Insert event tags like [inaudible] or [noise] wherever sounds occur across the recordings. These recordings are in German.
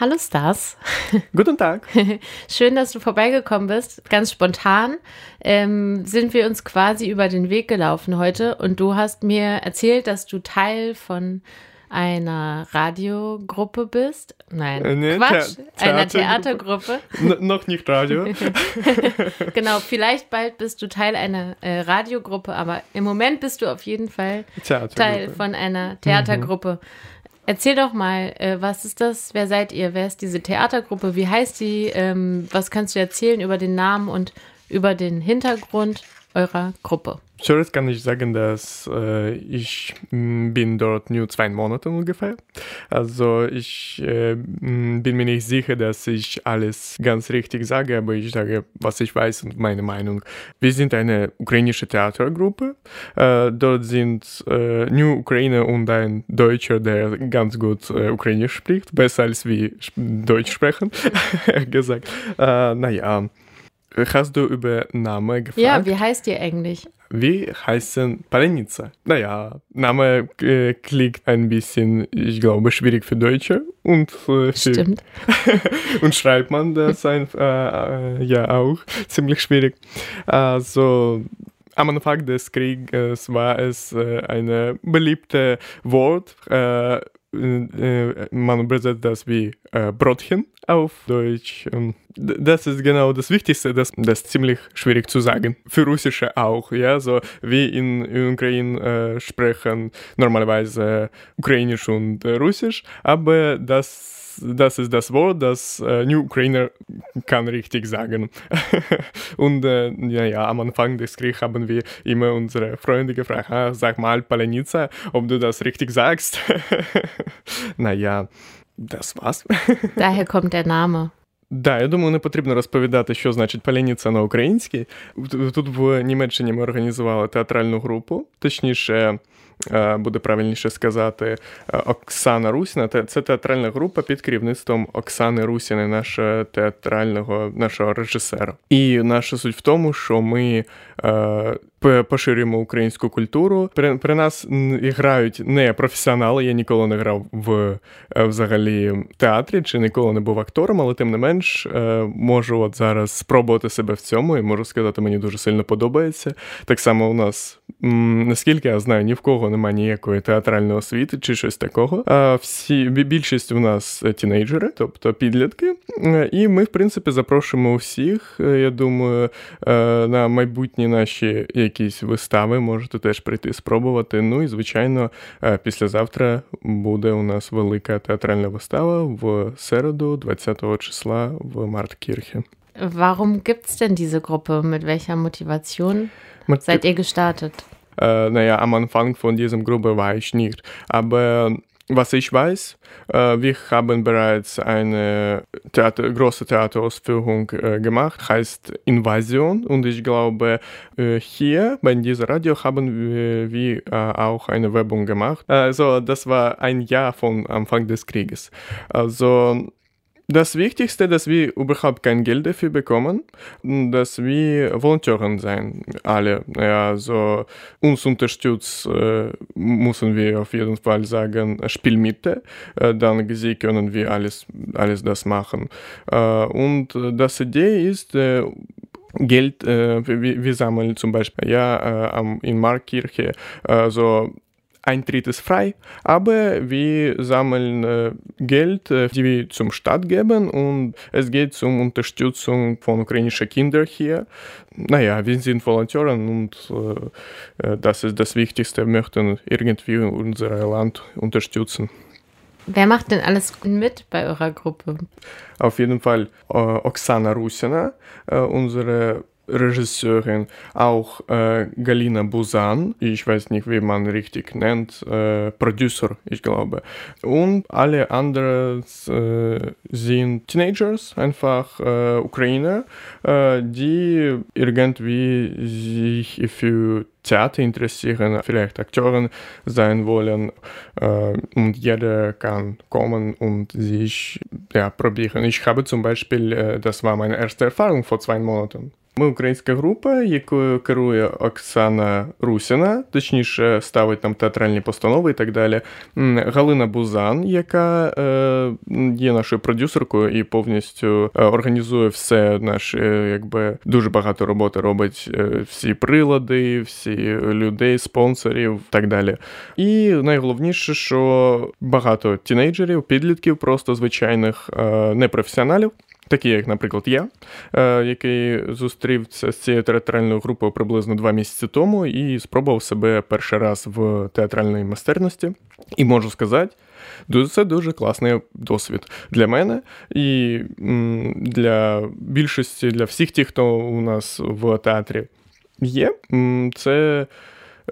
Hallo Stars. [laughs] Guten Tag. Schön, dass du vorbeigekommen bist. Ganz spontan ähm, sind wir uns quasi über den Weg gelaufen heute und du hast mir erzählt, dass du Teil von einer Radiogruppe bist. Nein, Äh, nee, Quatsch, The- einer Theatergruppe. Theatergruppe. Noch nicht Radio. [laughs] genau, vielleicht bald bist du Teil einer äh, Radiogruppe, aber im Moment bist du auf jeden Fall Teil von einer Theatergruppe. Erzähl doch mal, äh, was ist das? Wer seid ihr? Wer ist diese Theatergruppe? Wie heißt die? Ähm, was kannst du erzählen über den Namen und über den Hintergrund eurer Gruppe? Zuerst kann ich sagen, dass äh, ich m, bin dort nur zwei Monate ungefähr. Also ich äh, m, bin mir nicht sicher, dass ich alles ganz richtig sage, aber ich sage, was ich weiß und meine Meinung. Wir sind eine ukrainische Theatergruppe. Äh, dort sind äh, nur Ukrainer und ein Deutscher, der ganz gut äh, Ukrainisch spricht, besser als wir Deutsch sprechen, [laughs] gesagt. Äh, naja. Hast du über Name gefragt? Ja, wie heißt ihr eigentlich? Wir heißen Palenica. Naja, Name äh, klingt ein bisschen, ich glaube, schwierig für Deutsche und äh, Stimmt. [laughs] und schreibt man das ein, äh, äh, ja auch ziemlich schwierig. Also am Anfang des Krieges war es äh, eine beliebte Wort. Äh, man übersetzt das wie äh, Brotchen auf Deutsch. Ähm, Das ist genau das Wichtigste, das, das ist ziemlich schwierig zu sagen. Für Russische auch, ja, so wie in, in Ukraine äh, sprechen normalerweise Ukrainisch und äh, Russisch, aber das das ist das Wort, das äh, New Ukrainer kann richtig sagen. Und äh, ja, ja, am Anfang des Kriegs haben wir immer unsere Freunde gefragt, ah, sag mal Palenica, ob du das richtig sagst. наja, das war's. Daher kommt der Name. Да, я думаю, не потрібно розповідати, що значить паляниця на українській. Тут в Німеччині ми організували театральну групу, точніше, е, буде правильніше сказати, е, Оксана Русіна. Це театральна група під керівництвом Оксани Русіни, нашого театрального нашого режисера. І наша суть в тому, що ми е, поширюємо українську культуру. При, при нас грають не професіонали. Я ніколи не грав в е, взагалі театрі чи ніколи не був актором, але тим не менш е, можу от зараз спробувати себе в цьому і можу сказати, мені дуже сильно подобається. Так само у нас, наскільки я знаю, ні в кого немає ніякої театральної освіти чи щось такого. А всі більшість у нас е, тінейджери, тобто підлітки. І ми, в принципі, запрошуємо усіх. е, Я думаю, на майбутні наші якісь вистави можете теж прийти спробувати. Ну і звичайно, е, післязавтра буде у нас велика театральна вистава в середу, 20 числа в Марткірхі. Warum gibt es denn diese Gruppe? Mit welcher Motivation seid ihr gestartet? Äh, naja, am Anfang von diesem Gruppe war ich nicht. Aber was ich weiß, äh, wir haben bereits eine Theater, große Theaterausführung äh, gemacht, heißt Invasion. Und ich glaube, äh, hier bei dieser Radio haben wir, wir äh, auch eine Werbung gemacht. Also das war ein Jahr von Anfang des Krieges. Also das Wichtigste, dass wir überhaupt kein Geld dafür bekommen, dass wir Volontären sein, alle. Also uns unterstützt, äh, müssen wir auf jeden Fall sagen, Spielmitte, äh, dann sie können wir alles, alles das machen. Äh, und das Idee ist, äh, Geld, äh, wir, wir sammeln zum Beispiel ja, äh, in Markkirche, so Eintritt ist frei, aber wir sammeln äh, Geld, äh, die wir zum Staat geben und es geht um Unterstützung von ukrainischen Kindern hier. Naja, wir sind Volontäre und äh, äh, das ist das Wichtigste, wir möchten irgendwie unser Land unterstützen. Wer macht denn alles mit bei eurer Gruppe? Auf jeden Fall Oksana Rusina, unsere Regisseurin, auch äh, Galina Busan, ich weiß nicht, wie man richtig nennt, äh, Producer, ich glaube. Und alle anderen äh, sind Teenagers, einfach äh, Ukrainer, äh, die irgendwie sich für Theater interessieren, vielleicht Akteuren sein wollen äh, und jeder kann kommen und sich ja, probieren. Ich habe zum Beispiel, äh, das war meine erste Erfahrung vor zwei Monaten. Ми українська група, якою керує Оксана Русіна, точніше, ставить там театральні постанови і так далі. Галина Бузан, яка е, є нашою продюсеркою і повністю е, організує все наше, якби дуже багато роботи робить е, всі прилади, всі людей, спонсорів так далі. І найголовніше, що багато тінейджерів, підлітків, просто звичайних непрофесіоналів. Такі, як, наприклад, я, е, який зустрівся з цією театральною групою приблизно два місяці тому і спробував себе перший раз в театральній майстерності. І можу сказати, це дуже класний досвід для мене і для більшості, для всіх тих, хто у нас в театрі є. Це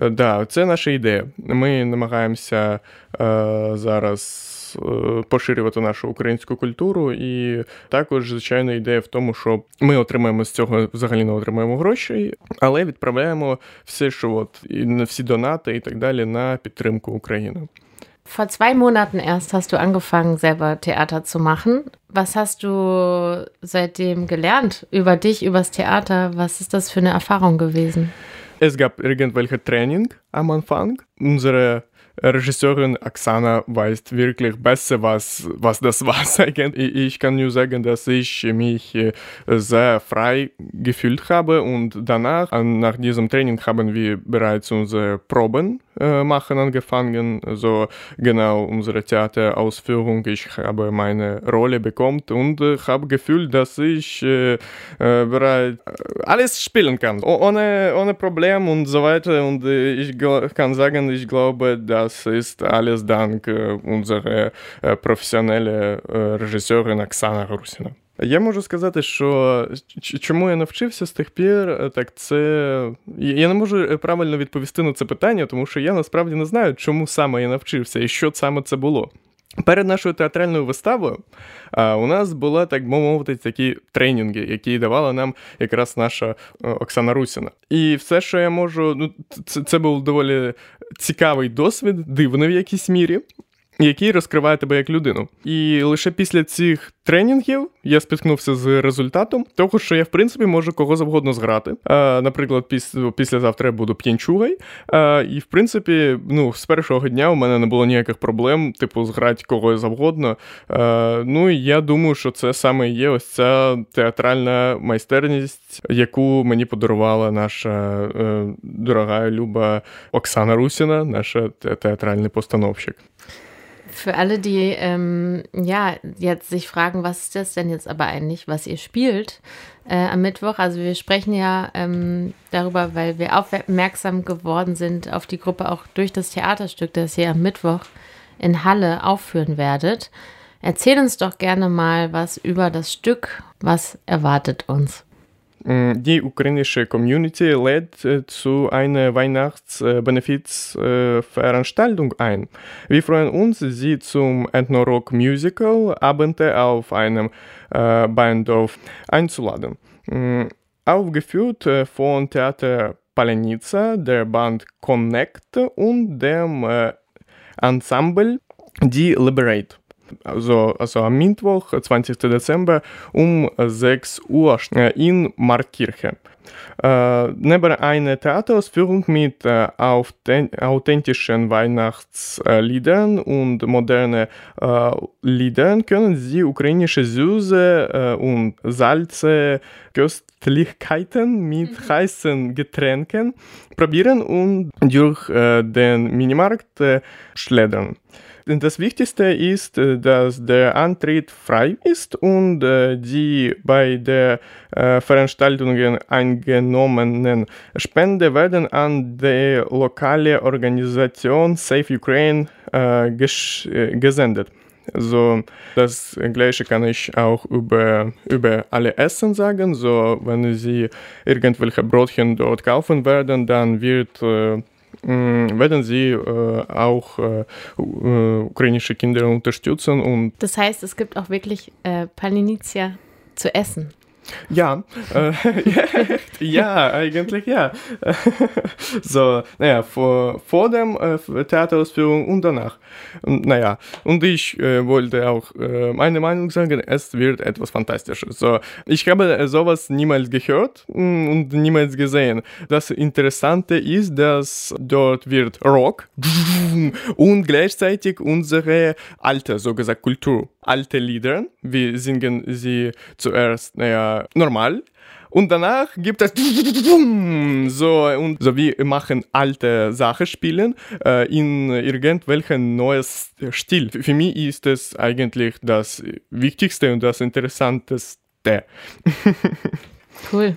да, це наша ідея. Ми намагаємося е, зараз. Е, поширювати нашу українську культуру, і також, звичайно, ідея в тому, що ми отримаємо з цього взагалі не отримаємо грошей, але відправляємо все, що от і всі донати і так далі на підтримку України. Vor zwei Monaten erst hast du angefangen, selber Theater zu machen. Was hast du seitdem gelernt über dich, übers Theater? Was ist das für eine Erfahrung gewesen? Es gab irgendwelche Training am Anfang. Unsere Regisseurin Oksana weiß wirklich besser, was, was das [laughs] war. Ich kann nur sagen, dass ich mich äh, sehr frei gefühlt habe und danach, nach diesem Training, haben wir bereits unsere Proben äh, machen angefangen. So genau unsere Theaterausführung. Ich habe meine Rolle bekommen und äh, habe gefühlt, dass ich äh, äh bereit äh, alles spielen kann, ohne, ohne Problem und so weiter. Und ich kann sagen, ich glaube, das ist alles dank unserer professionellen Regisseurin Oksana Rusina. Я можу сказати, що чому я навчився з тих пір, так це я не можу правильно відповісти на це питання, тому що я насправді не знаю, чому саме я навчився і що саме це було. Перед нашою театральною виставою а, у нас були, так би мовити, такі тренінги, які давала нам якраз наша Оксана Русіна. І все, що я можу, ну це, це був доволі цікавий досвід, дивний в якійсь мірі який розкриває тебе як людину. І лише після цих тренінгів я спіткнувся з результатом того, що я в принципі можу кого завгодно зграти. А, Наприклад, після післязавтра я буду п'янчугай. А, І в принципі, ну, з першого дня у мене не було ніяких проблем, типу, зграти кого завгодно. А, Ну і я думаю, що це саме є ось ця театральна майстерність, яку мені подарувала наша е, дорога Люба Оксана Русіна, наша театральний постановщик. Für alle, die ähm, ja jetzt sich fragen, was ist das denn jetzt aber eigentlich, was ihr spielt äh, am Mittwoch? Also wir sprechen ja ähm, darüber, weil wir aufmerksam geworden sind auf die Gruppe auch durch das Theaterstück, das ihr am Mittwoch in Halle aufführen werdet. Erzähl uns doch gerne mal was über das Stück. Was erwartet uns? Die ukrainische Community lädt zu einer Weihnachtsbenefizveranstaltung ein. Wir freuen uns, Sie zum Ethno-Rock-Musical Abende auf einem äh, Bahndorf einzuladen. Aufgeführt von Theater Palenica, der Band Connect und dem Ensemble Die Liberate. Also, also am Mittwoch, 20. Dezember um 6 Uhr in Markkirche. Äh, neben einer Theaterausführung mit äh, authentischen Weihnachtsliedern und modernen äh, Liedern können Sie ukrainische Süße und Salze, Köstlichkeiten mit mhm. heißen Getränken probieren und durch den Minimarkt schleddern. Das Wichtigste ist, äh, dass der Antritt frei ist und äh, die bei der äh, Veranstaltungen eingenommenen Spende werden an die lokale Organisation Save Ukraine gesendet. So, das gleiche kann ich auch über, über alle Essen sagen. So, wenn Sie irgendwelche Brotchen dort kaufen werden, dann wird äh, werden sie äh, auch äh, ukrainische Kinder unterstützen. Und das heißt, es gibt auch wirklich äh, Palinitia zu essen. Ja, äh, [laughs] ja, eigentlich ja. [laughs] so, naja, vor, vor dem äh, Theaterausführung und danach. Naja, und ich äh, wollte auch äh, meine Meinung sagen, es wird etwas Fantastisches. So, ich habe sowas niemals gehört mm, und niemals gesehen. Das Interessante ist, dass dort wird Rock [laughs] und gleichzeitig unsere alte, so gesagt, Kultur, alte Lieder. Wir singen sie zuerst, naja, normal. Und danach gibt es [laughs] so und so wie machen alte Sachen spielen äh, in irgendwelchen neues Stil. Für mich ist es eigentlich das Wichtigste und das Interessanteste. [laughs] cool.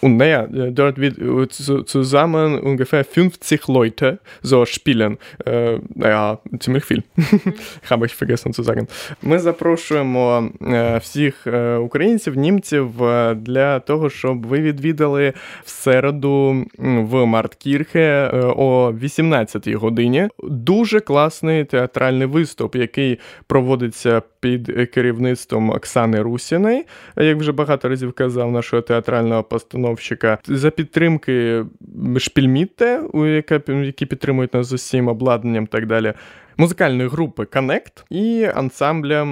Und naja, äh, dort wird äh, zusammen ungefähr 50 Leute so spielen. Е, naja, ziemlich viel. [laughs] Habe ich vergessen zu sagen. Ми запрошуємо всіх українців, німців для того, щоб ви відвідали в середу в Марткірхе о 18-й годині. Дуже класний театральний виступ, який проводиться під керівництвом Оксани Русіної, як вже багато разів казав, нашого театрального постановщика, за підтримки Шпільмітте, які підтримують нас з усім обладнанням так далі, музикальної групи Connect і ансамбля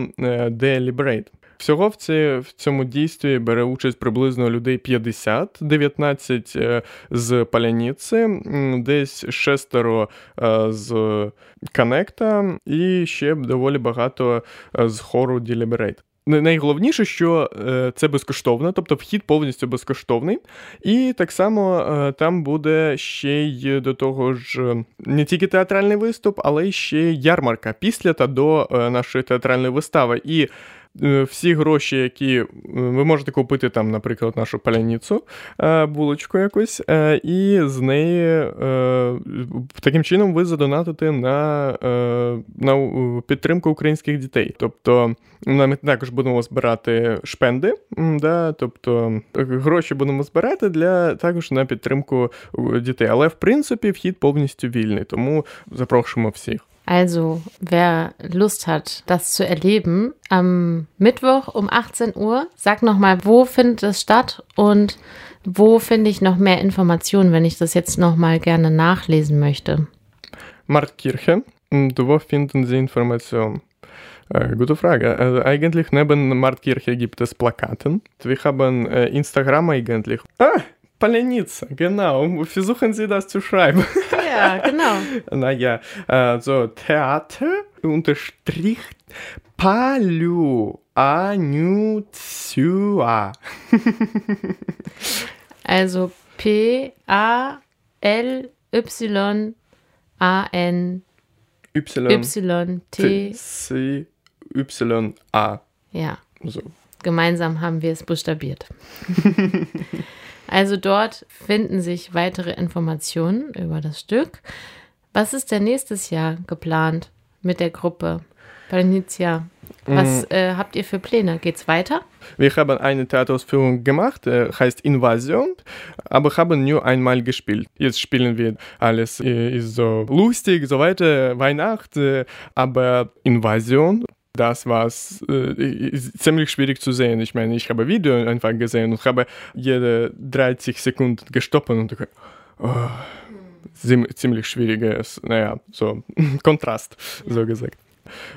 The Liberate. Всього в ці, в цьому дійстві бере участь приблизно людей 50, 19 з Паляніці, десь шестеро з Канекта і ще доволі багато з хору Deliberate. Найголовніше, що це безкоштовно, тобто вхід повністю безкоштовний. І так само там буде ще й до того ж не тільки театральний виступ, але й ще ярмарка після та до нашої театральної вистави. І всі гроші, які ви можете купити там, наприклад, нашу паляницю, булочку якусь, і з неї таким чином ви задонатите на на підтримку українських дітей. Тобто ми також будемо збирати шпенди, да, тобто гроші будемо збирати для також на підтримку дітей. Але в принципі вхід повністю вільний, тому запрошуємо всіх. Also, wer Lust hat, das zu erleben, am Mittwoch um 18 Uhr, sag nochmal, wo findet es statt und wo finde ich noch mehr Informationen, wenn ich das jetzt nochmal gerne nachlesen möchte? Marktkirchen, hm, und wo finden Sie Informationen? Äh, gute Frage. Also eigentlich neben Marktkirche gibt es Plakaten. Wir haben äh, Instagram eigentlich. Ah, Polenitsa, genau. Versuchen Sie das zu schreiben. [laughs] Ja, genau. [laughs] naja, also Theater unterstrich Palю Anuzua. [laughs] also P-A-L-Y-A-N Y-T-C-Y-A. Ja. So. Gemeinsam haben wir es buchstabiert. [laughs] Also dort finden sich weitere Informationen über das Stück. Was ist denn nächstes Jahr geplant mit der Gruppe Bernicia? Was mm. äh, habt ihr für Pläne? Geht's weiter? Wir haben eine Theaterausführung gemacht, äh, heißt Invasion, aber haben nur einmal gespielt. Jetzt spielen wir alles, äh, ist so lustig, so weiter, Weihnacht, äh, aber Invasion das war äh, ziemlich schwierig zu sehen. Ich meine, ich habe Video einfach gesehen und habe jede 30 Sekunden gestoppt und oh, ziemlich schwieriges, naja, so [laughs] Kontrast, so gesagt.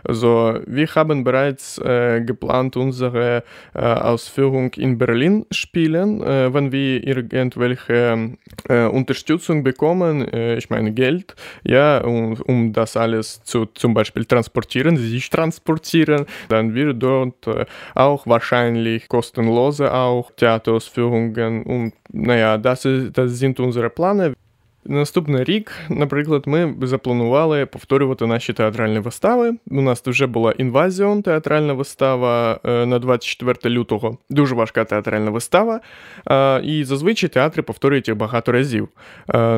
Also wir haben bereits äh, geplant, unsere äh, Ausführung in Berlin spielen, äh, wenn wir irgendwelche äh, Unterstützung bekommen, äh, ich meine Geld, ja, um, um das alles zu zum Beispiel transportieren, sich transportieren, dann wird dort äh, auch wahrscheinlich kostenlose auch Theaterausführungen und naja, das, ist, das sind unsere Pläne. Наступний рік, наприклад, ми запланували повторювати наші театральні вистави. У нас вже була інвазіон, театральна вистава на 24 лютого. Дуже важка театральна вистава. І зазвичай театри повторюють їх багато разів.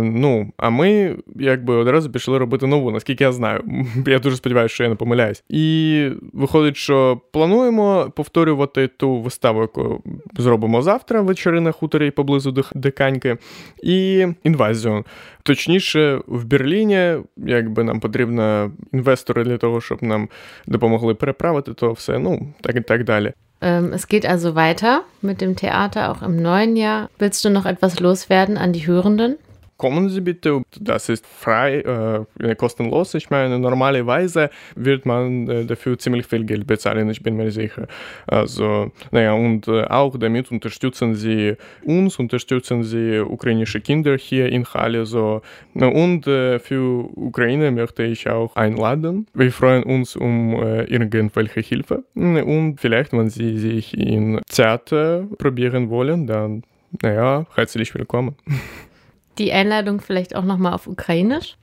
Ну, а ми якби одразу пішли робити нову, наскільки я знаю. [laughs] Я дуже сподіваюся, що я не помиляюсь. І виходить, що плануємо повторювати ту виставу, яку зробимо завтра вечори на хуторі поблизу Диканьки, і інвазіон. Точніше, в Берліні, якби нам потрібно інвестори для того, щоб нам допомогли переправити то все, ну так і так далі. Ähm, es geht also weiter mit dem Theater auch im neuen Jahr. Willst du noch etwas loswerden an die Hörenden? Kommen Sie bitte, das ist frei, äh, kostenlos. Ich meine, normalerweise wird man äh, dafür ziemlich viel Geld bezahlen, ich bin mir sicher. Also, naja, und äh, auch damit unterstützen Sie uns, unterstützen Sie ukrainische Kinder hier in Halle. So. Und äh, für Ukraine möchte ich auch einladen. Wir freuen uns um äh, irgendwelche Hilfe. Und vielleicht, wenn Sie sich in Theater probieren wollen, dann, naja, herzlich willkommen. [laughs] die Einladung vielleicht auch nochmal auf Ukrainisch?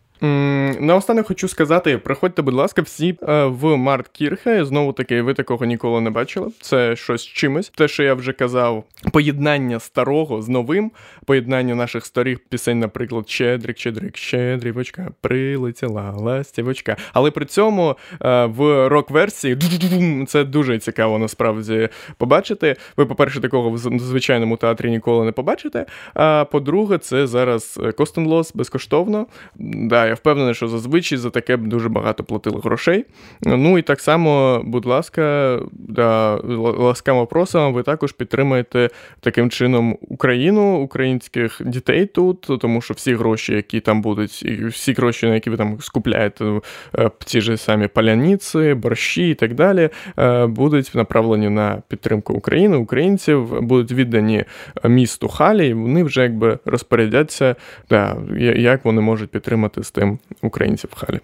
Наостанок хочу сказати: приходьте, будь ласка, всі в Март Кірхе. Знову таки, ви такого ніколи не бачили. Це щось чимось. Те, що я вже казав, поєднання старого з новим, поєднання наших старих пісень, наприклад, Щедрик, Щедрик, Щедрівочка, прилетіла ластівочка. Але при цьому в рок-версії це дуже цікаво насправді побачити. Ви, по-перше, такого в звичайному театрі ніколи не побачите. А по-друге, це зараз Костенлос безкоштовно. Да, я впевнений, що зазвичай за таке б дуже багато платили грошей. Ну і так само, будь ласка, да, ласкаво просимо, ви також підтримаєте таким чином Україну, українських дітей тут, тому що всі гроші, які там будуть, і всі гроші, на які ви там скупляєте, е, ті ж самі паляниці, борщі і так далі, е, будуть направлені на підтримку України, українців, будуть віддані місту Халі, і вони вже якби розпорядяться, да, як вони можуть підтримати тим українців в халі.